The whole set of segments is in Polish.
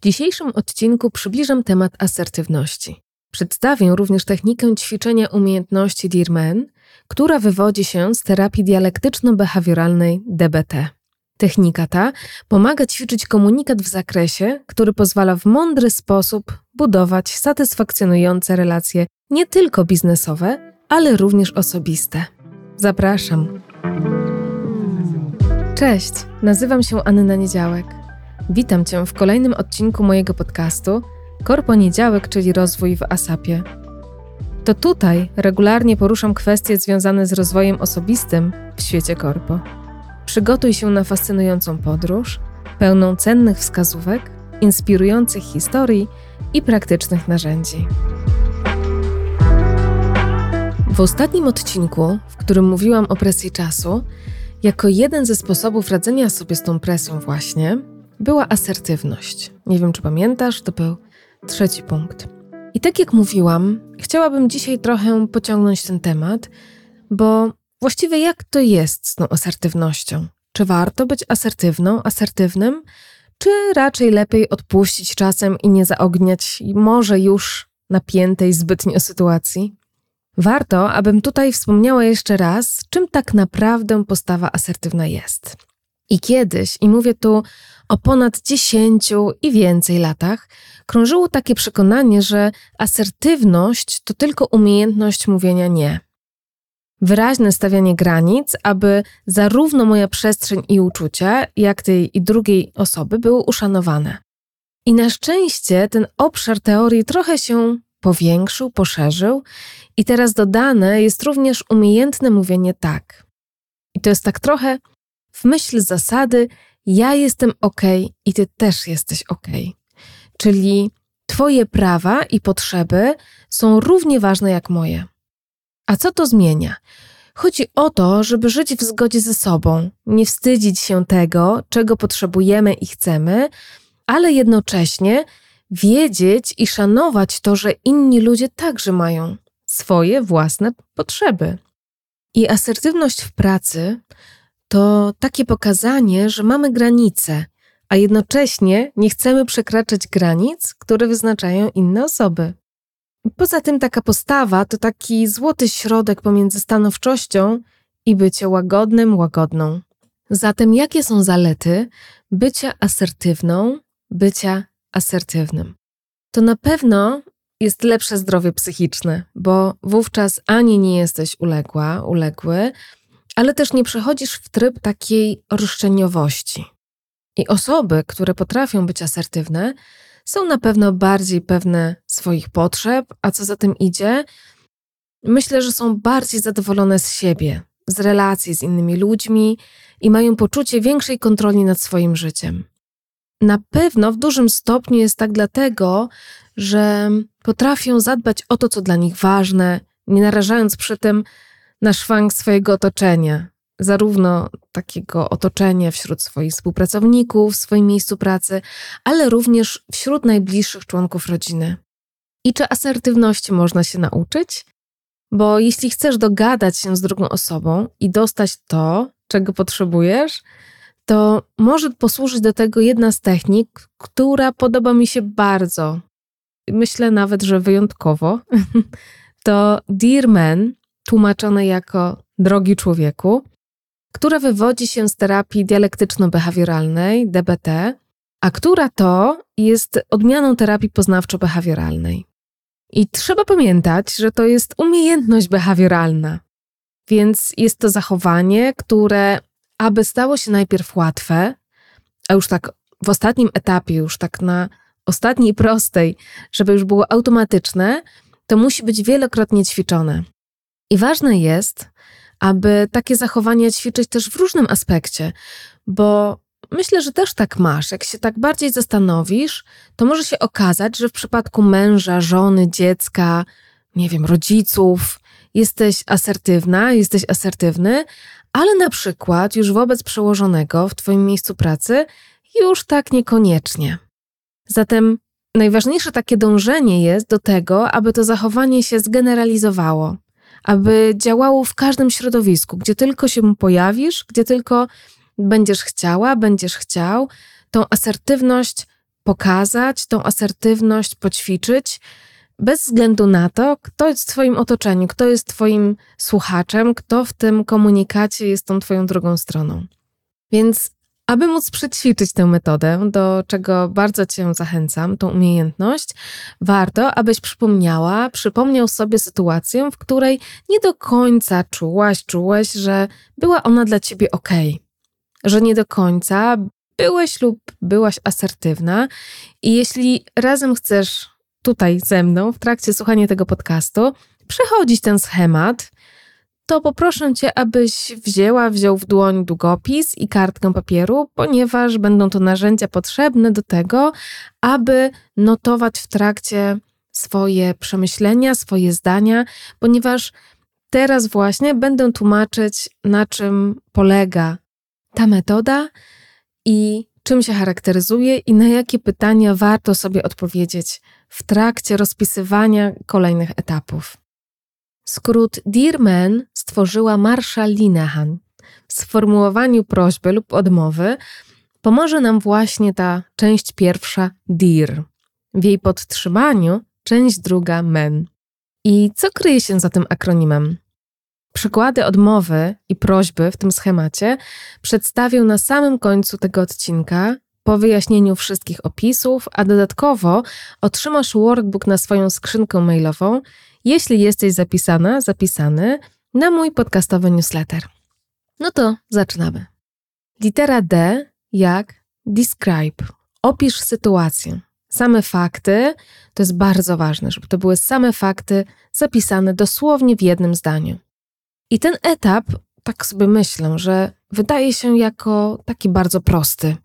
W dzisiejszym odcinku przybliżam temat asertywności. Przedstawię również technikę ćwiczenia umiejętności Dearman, która wywodzi się z terapii dialektyczno-behawioralnej DBT. Technika ta pomaga ćwiczyć komunikat w zakresie, który pozwala w mądry sposób budować satysfakcjonujące relacje nie tylko biznesowe, ale również osobiste. Zapraszam. Cześć, nazywam się Anna Niedziałek. Witam Cię w kolejnym odcinku mojego podcastu Korponiedziałek, czyli rozwój w ASAPie. To tutaj regularnie poruszam kwestie związane z rozwojem osobistym w świecie korpo. Przygotuj się na fascynującą podróż, pełną cennych wskazówek, inspirujących historii i praktycznych narzędzi. W ostatnim odcinku, w którym mówiłam o presji czasu, jako jeden ze sposobów radzenia sobie z tą presją właśnie była asertywność. Nie wiem, czy pamiętasz, to był trzeci punkt. I tak jak mówiłam, chciałabym dzisiaj trochę pociągnąć ten temat, bo właściwie jak to jest z tą asertywnością? Czy warto być asertywną, asertywnym, czy raczej lepiej odpuścić czasem i nie zaogniać może już napiętej zbytnio sytuacji? Warto, abym tutaj wspomniała jeszcze raz, czym tak naprawdę postawa asertywna jest. I kiedyś, i mówię tu o ponad dziesięciu i więcej latach, krążyło takie przekonanie, że asertywność to tylko umiejętność mówienia nie. Wyraźne stawianie granic, aby zarówno moja przestrzeń i uczucia, jak tej i drugiej osoby były uszanowane. I na szczęście ten obszar teorii trochę się powiększył, poszerzył i teraz dodane jest również umiejętne mówienie tak. I to jest tak trochę w myśl zasady ja jestem ok i ty też jesteś ok. Czyli twoje prawa i potrzeby są równie ważne jak moje. A co to zmienia? Chodzi o to, żeby żyć w zgodzie ze sobą, nie wstydzić się tego, czego potrzebujemy i chcemy, ale jednocześnie wiedzieć i szanować to, że inni ludzie także mają swoje własne potrzeby. I asertywność w pracy to takie pokazanie, że mamy granice, a jednocześnie nie chcemy przekraczać granic, które wyznaczają inne osoby. Poza tym taka postawa to taki złoty środek pomiędzy stanowczością i bycie łagodnym, łagodną. Zatem jakie są zalety bycia asertywną, bycia asertywnym? To na pewno jest lepsze zdrowie psychiczne, bo wówczas ani nie jesteś uległa, uległy, ale też nie przechodzisz w tryb takiej roszczeniowości. I osoby, które potrafią być asertywne, są na pewno bardziej pewne swoich potrzeb, a co za tym idzie, myślę, że są bardziej zadowolone z siebie, z relacji z innymi ludźmi i mają poczucie większej kontroli nad swoim życiem. Na pewno w dużym stopniu jest tak dlatego, że potrafią zadbać o to, co dla nich ważne, nie narażając przy tym na szwank swojego otoczenia, zarówno takiego otoczenia wśród swoich współpracowników, w swoim miejscu pracy, ale również wśród najbliższych członków rodziny. I czy asertywności można się nauczyć? Bo jeśli chcesz dogadać się z drugą osobą i dostać to, czego potrzebujesz, to może posłużyć do tego jedna z technik, która podoba mi się bardzo. Myślę nawet, że wyjątkowo. to Dear Man, tłumaczone jako drogi człowieku, która wywodzi się z terapii dialektyczno-behawioralnej, DBT, a która to jest odmianą terapii poznawczo-behawioralnej. I trzeba pamiętać, że to jest umiejętność behawioralna. Więc jest to zachowanie, które, aby stało się najpierw łatwe, a już tak w ostatnim etapie, już tak na ostatniej prostej, żeby już było automatyczne, to musi być wielokrotnie ćwiczone. I ważne jest, aby takie zachowania ćwiczyć też w różnym aspekcie, bo myślę, że też tak masz. Jak się tak bardziej zastanowisz, to może się okazać, że w przypadku męża, żony, dziecka, nie wiem, rodziców, jesteś asertywna, jesteś asertywny, ale na przykład już wobec przełożonego w Twoim miejscu pracy już tak niekoniecznie. Zatem najważniejsze takie dążenie jest do tego, aby to zachowanie się zgeneralizowało aby działało w każdym środowisku, gdzie tylko się pojawisz, gdzie tylko będziesz chciała, będziesz chciał, tą asertywność pokazać, tą asertywność poćwiczyć, bez względu na to, kto jest w Twoim otoczeniu, kto jest Twoim słuchaczem, kto w tym komunikacie jest tą Twoją drugą stroną. Więc, aby móc przećwiczyć tę metodę, do czego bardzo Cię zachęcam, tą umiejętność, warto, abyś przypomniała, przypomniał sobie sytuację, w której nie do końca czułaś, czułeś, że była ona dla Ciebie ok, że nie do końca byłeś lub byłaś asertywna. I jeśli razem chcesz tutaj ze mną w trakcie słuchania tego podcastu przechodzić ten schemat, to poproszę Cię, abyś wzięła, wziął w dłoń długopis i kartkę papieru, ponieważ będą to narzędzia potrzebne do tego, aby notować w trakcie swoje przemyślenia, swoje zdania, ponieważ teraz właśnie będę tłumaczyć, na czym polega ta metoda i czym się charakteryzuje i na jakie pytania warto sobie odpowiedzieć w trakcie rozpisywania kolejnych etapów. Skrót Dear Man stworzyła Marsha Linehan. W sformułowaniu prośby lub odmowy pomoże nam właśnie ta część pierwsza Dear. W jej podtrzymaniu część druga Men. I co kryje się za tym akronimem? Przykłady odmowy i prośby w tym schemacie przedstawię na samym końcu tego odcinka po wyjaśnieniu wszystkich opisów, a dodatkowo otrzymasz workbook na swoją skrzynkę mailową, jeśli jesteś zapisana, zapisany na mój podcastowy newsletter. No to zaczynamy. Litera D jak describe. Opisz sytuację. Same fakty to jest bardzo ważne, żeby to były same fakty zapisane dosłownie w jednym zdaniu. I ten etap, tak sobie myślę, że wydaje się jako taki bardzo prosty.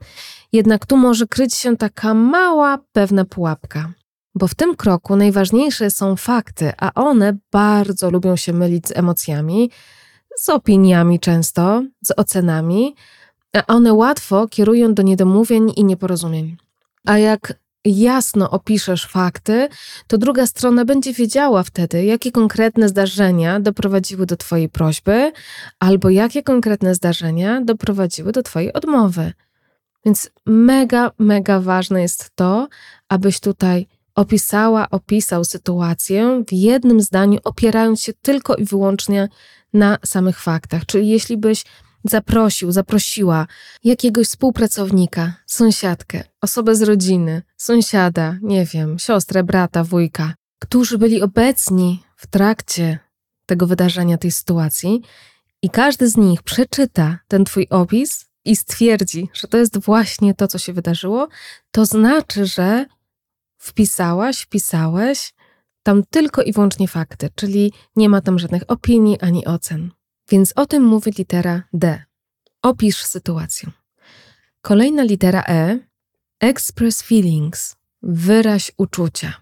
Jednak tu może kryć się taka mała, pewna pułapka. Bo w tym kroku najważniejsze są fakty, a one bardzo lubią się mylić z emocjami, z opiniami często, z ocenami, a one łatwo kierują do niedomówień i nieporozumień. A jak jasno opiszesz fakty, to druga strona będzie wiedziała wtedy, jakie konkretne zdarzenia doprowadziły do Twojej prośby, albo jakie konkretne zdarzenia doprowadziły do Twojej odmowy. Więc mega, mega ważne jest to, abyś tutaj opisała, opisał sytuację w jednym zdaniu, opierając się tylko i wyłącznie na samych faktach. Czyli jeśli byś zaprosił, zaprosiła jakiegoś współpracownika, sąsiadkę, osobę z rodziny, sąsiada, nie wiem, siostrę, brata, wujka, którzy byli obecni w trakcie tego wydarzenia, tej sytuacji, i każdy z nich przeczyta ten Twój opis i stwierdzi, że to jest właśnie to, co się wydarzyło, to znaczy, że wpisałaś, wpisałeś tam tylko i wyłącznie fakty, czyli nie ma tam żadnych opinii ani ocen. Więc o tym mówi litera D. Opisz sytuację. Kolejna litera E. Express feelings. Wyraź uczucia.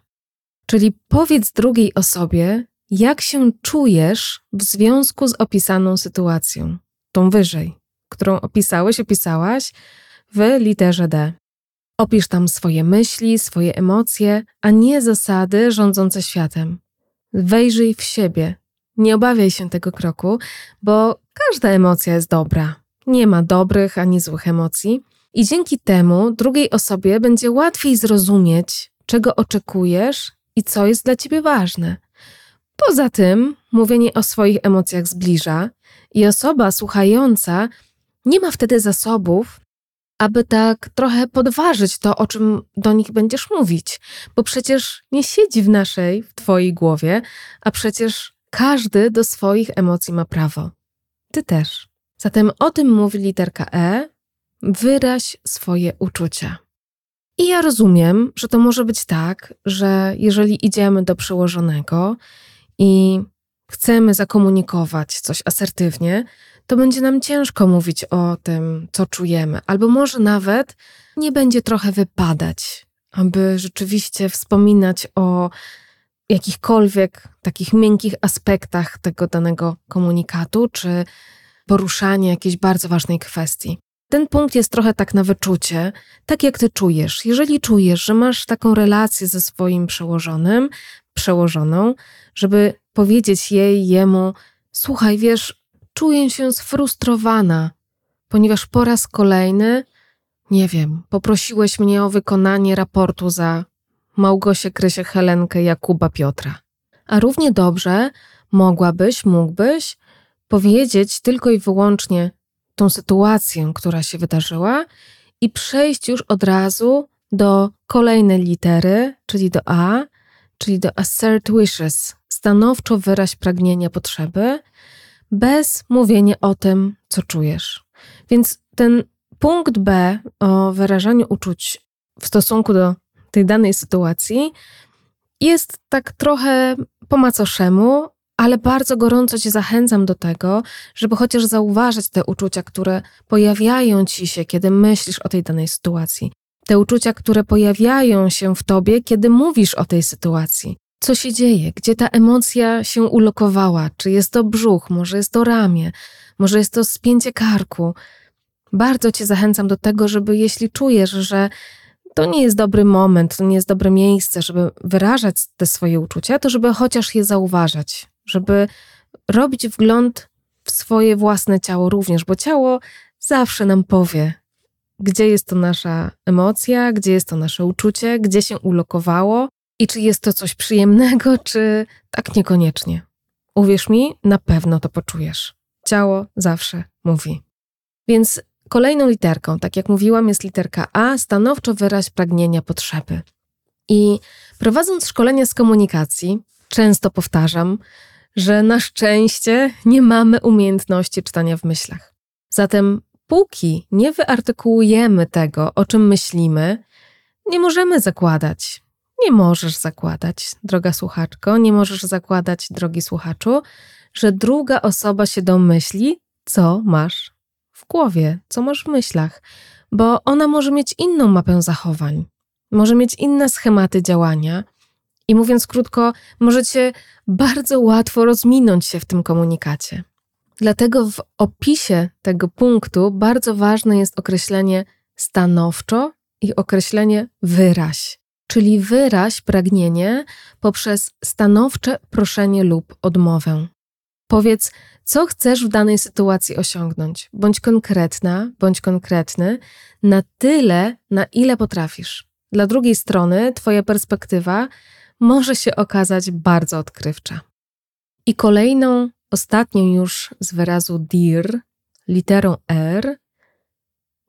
Czyli powiedz drugiej osobie, jak się czujesz w związku z opisaną sytuacją, tą wyżej, którą opisałeś, opisałaś w literze D. Opisz tam swoje myśli, swoje emocje, a nie zasady rządzące światem. Wejrzyj w siebie, nie obawiaj się tego kroku, bo każda emocja jest dobra. Nie ma dobrych ani złych emocji, i dzięki temu drugiej osobie będzie łatwiej zrozumieć, czego oczekujesz i co jest dla ciebie ważne. Poza tym, mówienie o swoich emocjach zbliża i osoba słuchająca nie ma wtedy zasobów, aby tak trochę podważyć to, o czym do nich będziesz mówić, bo przecież nie siedzi w naszej, w Twojej głowie, a przecież każdy do swoich emocji ma prawo. Ty też. Zatem o tym mówi literka E. Wyraź swoje uczucia. I ja rozumiem, że to może być tak, że jeżeli idziemy do przełożonego i chcemy zakomunikować coś asertywnie, to będzie nam ciężko mówić o tym, co czujemy, albo może nawet nie będzie trochę wypadać, aby rzeczywiście wspominać o jakichkolwiek takich miękkich aspektach tego danego komunikatu, czy poruszanie jakiejś bardzo ważnej kwestii. Ten punkt jest trochę tak na wyczucie, tak jak ty czujesz. Jeżeli czujesz, że masz taką relację ze swoim przełożonym, przełożoną, żeby powiedzieć jej, jemu, słuchaj, wiesz, czuję się sfrustrowana, ponieważ po raz kolejny nie wiem, poprosiłeś mnie o wykonanie raportu za Małgosię, Krysię, Helenkę, Jakuba, Piotra. A równie dobrze mogłabyś, mógłbyś powiedzieć tylko i wyłącznie tą sytuację, która się wydarzyła i przejść już od razu do kolejnej litery, czyli do A, czyli do assert wishes, stanowczo wyraź pragnienia, potrzeby, bez mówienia o tym, co czujesz. Więc ten punkt B o wyrażaniu uczuć w stosunku do tej danej sytuacji jest tak trochę po macoszemu, ale bardzo gorąco Cię zachęcam do tego, żeby chociaż zauważyć te uczucia, które pojawiają Ci się, kiedy myślisz o tej danej sytuacji. Te uczucia, które pojawiają się w Tobie, kiedy mówisz o tej sytuacji. Co się dzieje? Gdzie ta emocja się ulokowała? Czy jest to brzuch? Może jest to ramię? Może jest to spięcie karku? Bardzo Cię zachęcam do tego, żeby jeśli czujesz, że to nie jest dobry moment, to nie jest dobre miejsce, żeby wyrażać te swoje uczucia, to żeby chociaż je zauważać, żeby robić wgląd w swoje własne ciało również, bo ciało zawsze nam powie, gdzie jest to nasza emocja, gdzie jest to nasze uczucie, gdzie się ulokowało i czy jest to coś przyjemnego, czy tak niekoniecznie. Uwierz mi, na pewno to poczujesz. Ciało zawsze mówi. Więc kolejną literką, tak jak mówiłam, jest literka A, stanowczo wyraź pragnienia potrzeby. I prowadząc szkolenia z komunikacji, często powtarzam, że na szczęście nie mamy umiejętności czytania w myślach. Zatem póki nie wyartykułujemy tego, o czym myślimy, nie możemy zakładać. Nie możesz zakładać, droga słuchaczko, nie możesz zakładać, drogi słuchaczu, że druga osoba się domyśli, co masz w głowie, co masz w myślach, bo ona może mieć inną mapę zachowań, może mieć inne schematy działania, i mówiąc krótko, możecie bardzo łatwo rozminąć się w tym komunikacie. Dlatego w opisie tego punktu bardzo ważne jest określenie stanowczo i określenie wyraź, czyli wyraź pragnienie poprzez stanowcze proszenie lub odmowę. Powiedz, co chcesz w danej sytuacji osiągnąć. Bądź konkretna, bądź konkretny na tyle, na ile potrafisz. Dla drugiej strony, Twoja perspektywa może się okazać bardzo odkrywcza. I kolejną, ostatnią już z wyrazu dir, literą R,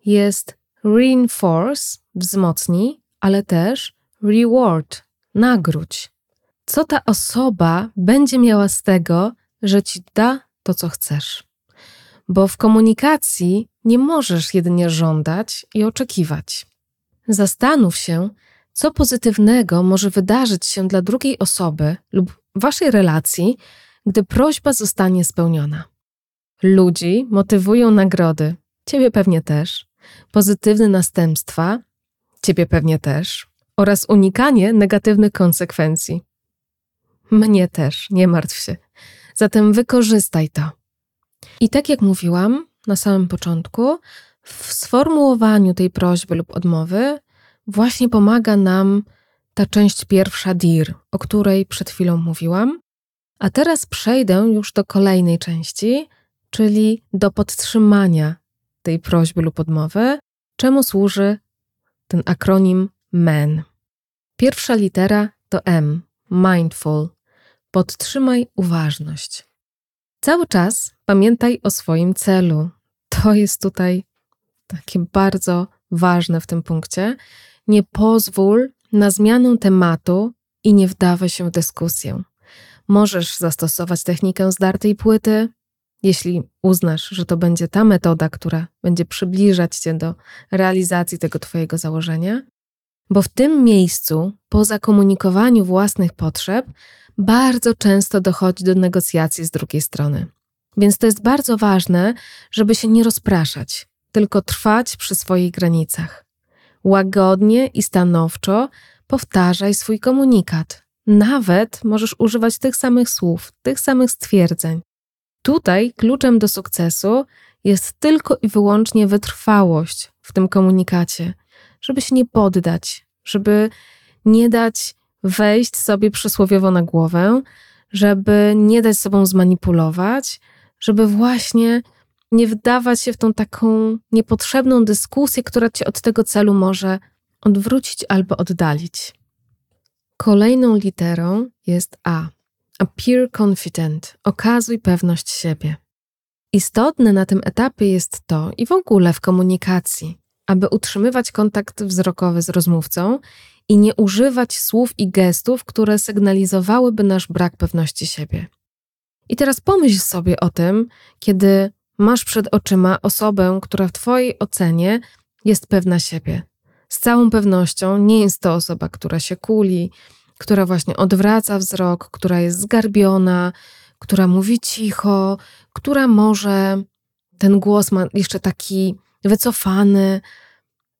jest reinforce, wzmocnij, ale też reward, nagródź. Co ta osoba będzie miała z tego, że ci da to, co chcesz? Bo w komunikacji nie możesz jedynie żądać i oczekiwać. Zastanów się, co pozytywnego może wydarzyć się dla drugiej osoby lub waszej relacji, gdy prośba zostanie spełniona. Ludzi motywują nagrody, ciebie pewnie też, pozytywne następstwa, ciebie pewnie też, oraz unikanie negatywnych konsekwencji. Mnie też, nie martw się. Zatem wykorzystaj to. I tak jak mówiłam na samym początku, w sformułowaniu tej prośby lub odmowy właśnie pomaga nam ta część pierwsza DIR, o której przed chwilą mówiłam. A teraz przejdę już do kolejnej części, czyli do podtrzymania tej prośby lub odmowy, czemu służy ten akronim MEN. Pierwsza litera to M, mindful. Podtrzymaj uważność. Cały czas pamiętaj o swoim celu. To jest tutaj takie bardzo ważne w tym punkcie. Nie pozwól na zmianę tematu i nie wdawaj się w dyskusję. Możesz zastosować technikę zdartej płyty, jeśli uznasz, że to będzie ta metoda, która będzie przybliżać cię do realizacji tego Twojego założenia, bo w tym miejscu, po zakomunikowaniu własnych potrzeb, bardzo często dochodzi do negocjacji z drugiej strony. Więc to jest bardzo ważne, żeby się nie rozpraszać, tylko trwać przy swoich granicach. Łagodnie i stanowczo powtarzaj swój komunikat. Nawet możesz używać tych samych słów, tych samych stwierdzeń. Tutaj kluczem do sukcesu jest tylko i wyłącznie wytrwałość w tym komunikacie, żeby się nie poddać, żeby nie dać wejść sobie przysłowiowo na głowę, żeby nie dać sobą zmanipulować, żeby właśnie nie wdawać się w tą taką niepotrzebną dyskusję, która cię od tego celu może odwrócić albo oddalić. Kolejną literą jest A. Appear confident. Okazuj pewność siebie. Istotne na tym etapie jest to i w ogóle w komunikacji, aby utrzymywać kontakt wzrokowy z rozmówcą i nie używać słów i gestów, które sygnalizowałyby nasz brak pewności siebie. I teraz pomyśl sobie o tym, kiedy masz przed oczyma osobę, która w Twojej ocenie jest pewna siebie. Z całą pewnością nie jest to osoba, która się kuli, która właśnie odwraca wzrok, która jest zgarbiona, która mówi cicho, która może ten głos ma jeszcze taki wycofany.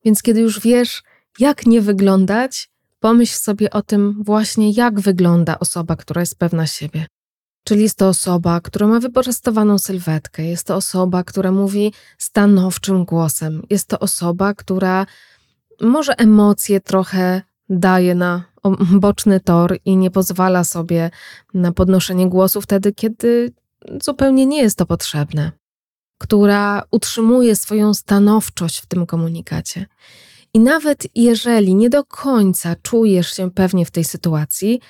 Więc kiedy już wiesz, jak nie wyglądać, pomyśl sobie o tym właśnie, jak wygląda osoba, która jest pewna siebie. Czyli jest to osoba, która ma wyprostowaną sylwetkę, jest to osoba, która mówi stanowczym głosem, jest to osoba, która może emocje trochę daje na boczny tor i nie pozwala sobie na podnoszenie głosu wtedy, kiedy zupełnie nie jest to potrzebne, która utrzymuje swoją stanowczość w tym komunikacie. I nawet jeżeli nie do końca czujesz się pewnie w tej sytuacji,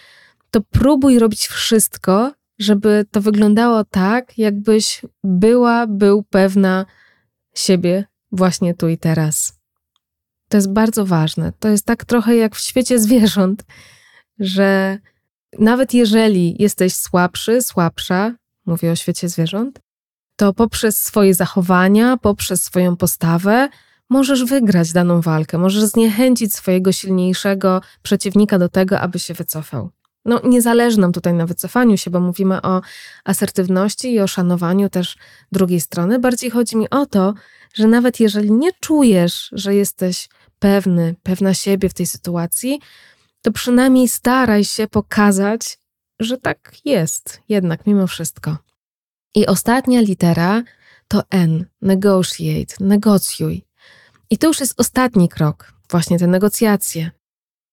to próbuj robić wszystko, żeby to wyglądało tak, jakbyś była, był pewna siebie właśnie tu i teraz. To jest bardzo ważne. To jest tak trochę jak w świecie zwierząt, że nawet jeżeli jesteś słabszy, słabsza, mówię o świecie zwierząt, to poprzez swoje zachowania, poprzez swoją postawę możesz wygrać daną walkę, możesz zniechęcić swojego silniejszego przeciwnika do tego, aby się wycofał. No, nie zależy nam tutaj na wycofaniu się, bo mówimy o asertywności i o szanowaniu też drugiej strony. Bardziej chodzi mi o to, że nawet jeżeli nie czujesz, że jesteś pewny, pewna siebie w tej sytuacji, to przynajmniej staraj się pokazać, że tak jest, jednak mimo wszystko. I ostatnia litera to N, negotiate, negocjuj. I to już jest ostatni krok, właśnie te negocjacje.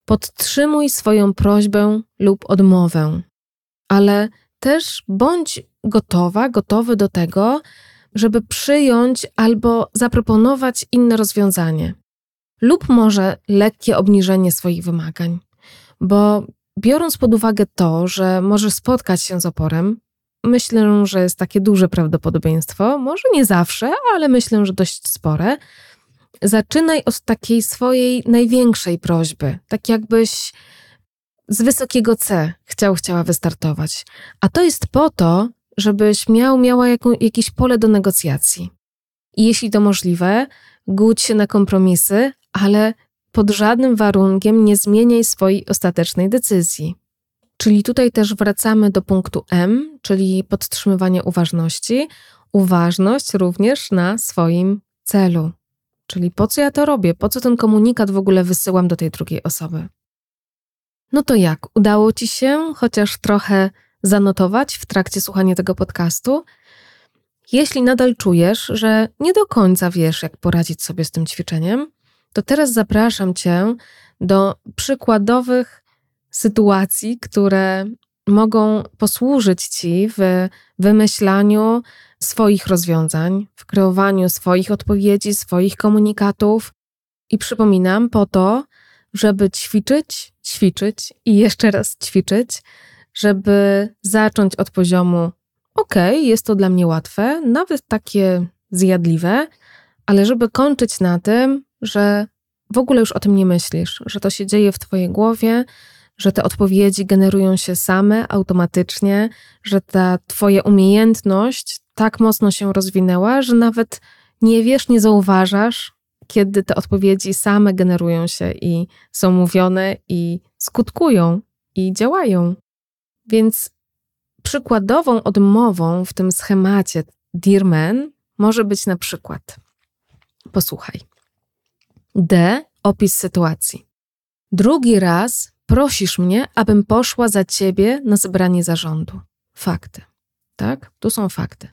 Podtrzymuj swoją prośbę lub odmowę, ale też bądź gotowa, gotowy do tego, żeby przyjąć albo zaproponować inne rozwiązanie, lub może lekkie obniżenie swoich wymagań. Bo biorąc pod uwagę to, że możesz spotkać się z oporem, myślę, że jest takie duże prawdopodobieństwo, może nie zawsze, ale myślę, że dość spore. Zaczynaj od takiej swojej największej prośby, tak jakbyś z wysokiego C chciał, chciała wystartować. A to jest po to, żebyś miał, miała jaką, jakieś pole do negocjacji. I jeśli to możliwe, gódź się na kompromisy, ale pod żadnym warunkiem nie zmieniaj swojej ostatecznej decyzji. Czyli tutaj też wracamy do punktu M, czyli podtrzymywanie uważności. Uważność również na swoim celu. Czyli po co ja to robię? Po co ten komunikat w ogóle wysyłam do tej drugiej osoby? No to jak? Udało ci się chociaż trochę zanotować w trakcie słuchania tego podcastu? Jeśli nadal czujesz, że nie do końca wiesz, jak poradzić sobie z tym ćwiczeniem, to teraz zapraszam Cię do przykładowych sytuacji, które mogą posłużyć Ci w wymyślaniu swoich rozwiązań, w kreowaniu swoich odpowiedzi, swoich komunikatów. I przypominam po to, żeby ćwiczyć, ćwiczyć i jeszcze raz ćwiczyć, żeby zacząć od poziomu: OK, jest to dla mnie łatwe, nawet takie zjadliwe, ale żeby kończyć na tym, że w ogóle już o tym nie myślisz, że to się dzieje w Twojej głowie, że te odpowiedzi generują się same, automatycznie, że ta Twoja umiejętność tak mocno się rozwinęła, że nawet nie wiesz, nie zauważasz, kiedy te odpowiedzi same generują się i są mówione i skutkują i działają. Więc przykładową odmową w tym schemacie Dear może być na przykład posłuchaj. D. Opis sytuacji. Drugi raz prosisz mnie, abym poszła za ciebie na zebranie zarządu. Fakty. Tak? Tu są fakty.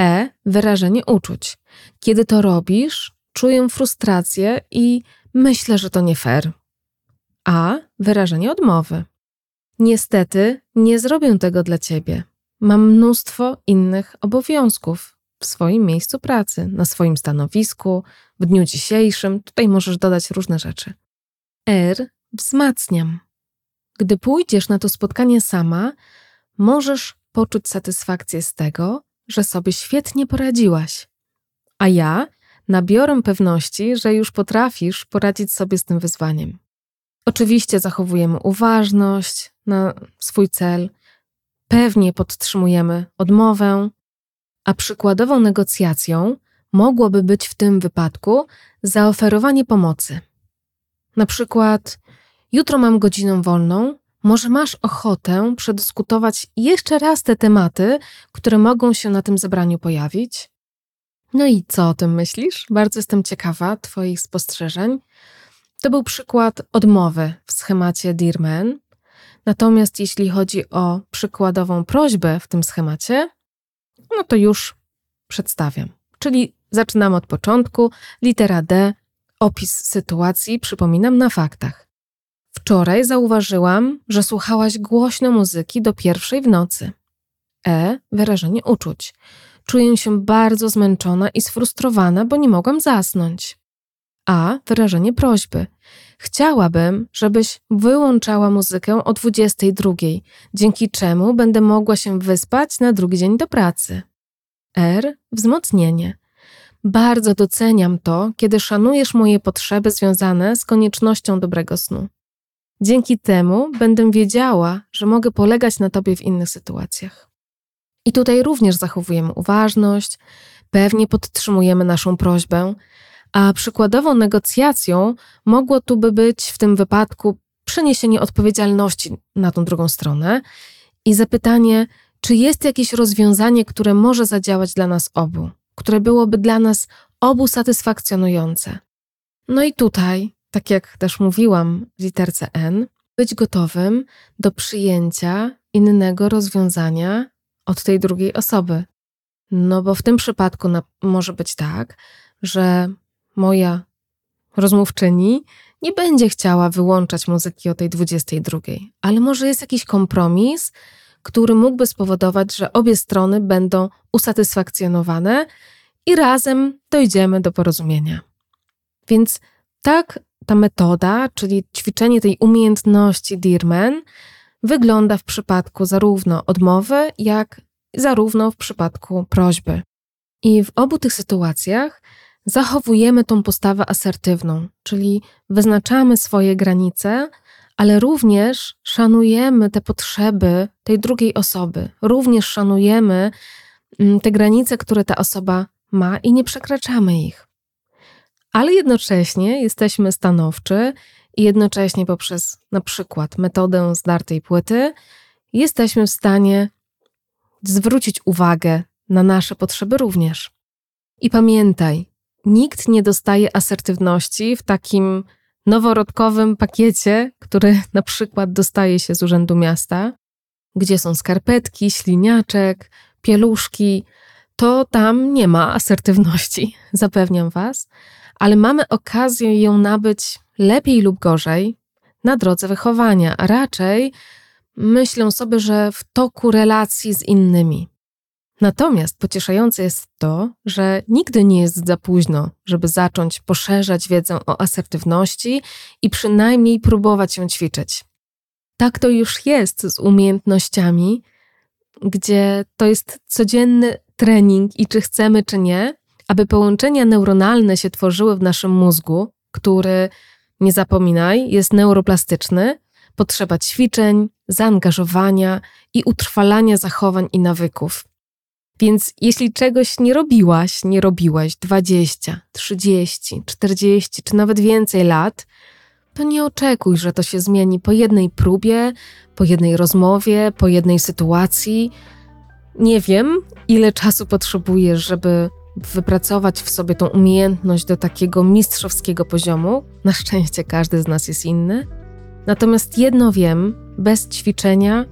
E. Wyrażenie uczuć. Kiedy to robisz, czuję frustrację i myślę, że to nie fair. A. Wyrażenie odmowy. Niestety, nie zrobię tego dla ciebie. Mam mnóstwo innych obowiązków. w swoim miejscu pracy, na swoim stanowisku, w dniu dzisiejszym. Tutaj możesz dodać różne rzeczy. R. Wzmacniam. Gdy pójdziesz na to spotkanie sama, możesz poczuć satysfakcję z tego, że sobie świetnie poradziłaś. A ja nabiorę pewności, że już potrafisz poradzić sobie z tym wyzwaniem. Oczywiście zachowujemy uważność na swój cel, pewnie podtrzymujemy odmowę, a przykładową negocjacją mogłoby być w tym wypadku zaoferowanie pomocy. Na przykład, jutro mam godzinę wolną, może masz ochotę przedyskutować jeszcze raz te tematy, które mogą się na tym zebraniu pojawić? No i co o tym myślisz? Bardzo jestem ciekawa Twoich spostrzeżeń. To był przykład odmowy w schemacie Dearman. Natomiast jeśli chodzi o przykładową prośbę w tym schemacie, no to już przedstawiam. Czyli zaczynamy od początku. Litera D, opis sytuacji, przypominam na faktach. Wczoraj zauważyłam, że słuchałaś głośno muzyki do pierwszej w nocy. E. Wyrażenie uczuć. Czuję się bardzo zmęczona i sfrustrowana, bo nie mogłam zasnąć. A. Wyrażenie prośby. Chciałabym, żebyś wyłączała muzykę o 22, dzięki czemu będę mogła się wyspać na drugi dzień do pracy. R. Wzmocnienie. Bardzo doceniam to, kiedy szanujesz moje potrzeby związane z koniecznością dobrego snu. Dzięki temu będę wiedziała, że mogę polegać na tobie w innych sytuacjach. I tutaj również zachowujemy uważność, pewnie podtrzymujemy naszą prośbę, a przykładową negocjacją mogło tu by być w tym wypadku przeniesienie odpowiedzialności na tą drugą stronę i zapytanie, czy jest jakieś rozwiązanie, które może zadziałać dla nas obu, które byłoby dla nas obu satysfakcjonujące. No i tutaj tak jak też mówiłam w literce N, być gotowym do przyjęcia innego rozwiązania od tej drugiej osoby. No bo w tym przypadku na, może być tak, że moja rozmówczyni nie będzie chciała wyłączać muzyki o tej 22, ale może jest jakiś kompromis, który mógłby spowodować, że obie strony będą usatysfakcjonowane i razem dojdziemy do porozumienia. Więc tak ta metoda, czyli ćwiczenie tej umiejętności Dearman, wygląda w przypadku zarówno odmowy, jak zarówno w przypadku prośby. I w obu tych sytuacjach zachowujemy tą postawę asertywną, czyli wyznaczamy swoje granice, ale również szanujemy te potrzeby tej drugiej osoby, również szanujemy mm, te granice, które ta osoba ma i nie przekraczamy ich ale jednocześnie jesteśmy stanowczy i jednocześnie poprzez na przykład metodę zdartej płyty jesteśmy w stanie zwrócić uwagę na nasze potrzeby również. I pamiętaj, nikt nie dostaje asertywności w takim noworodkowym pakiecie, który na przykład dostaje się z Urzędu Miasta, gdzie są skarpetki, śliniaczek, pieluszki. To tam nie ma asertywności, zapewniam Was ale mamy okazję ją nabyć lepiej lub gorzej na drodze wychowania, a raczej myślę sobie, że w toku relacji z innymi. Natomiast pocieszające jest to, że nigdy nie jest za późno, żeby zacząć poszerzać wiedzę o asertywności i przynajmniej próbować ją ćwiczyć. Tak to już jest z umiejętnościami, gdzie to jest codzienny trening i czy chcemy, czy nie, aby połączenia neuronalne się tworzyły w naszym mózgu, który, nie zapominaj, jest neuroplastyczny, potrzeba ćwiczeń, zaangażowania i utrwalania zachowań i nawyków. Więc jeśli czegoś nie robiłaś, nie robiłeś 20, 30, 40 czy nawet więcej lat, to nie oczekuj, że to się zmieni po jednej próbie, po jednej rozmowie, po jednej sytuacji. Nie wiem, ile czasu potrzebujesz, żeby wypracować w sobie tą umiejętność do takiego mistrzowskiego poziomu. Na szczęście każdy z nas jest inny. Natomiast jedno wiem, bez ćwiczenia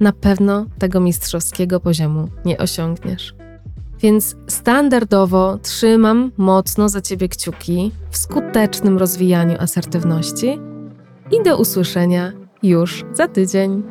na pewno tego mistrzowskiego poziomu nie osiągniesz. Więc standardowo trzymam mocno za Ciebie kciuki w skutecznym rozwijaniu asertywności i do usłyszenia już za tydzień.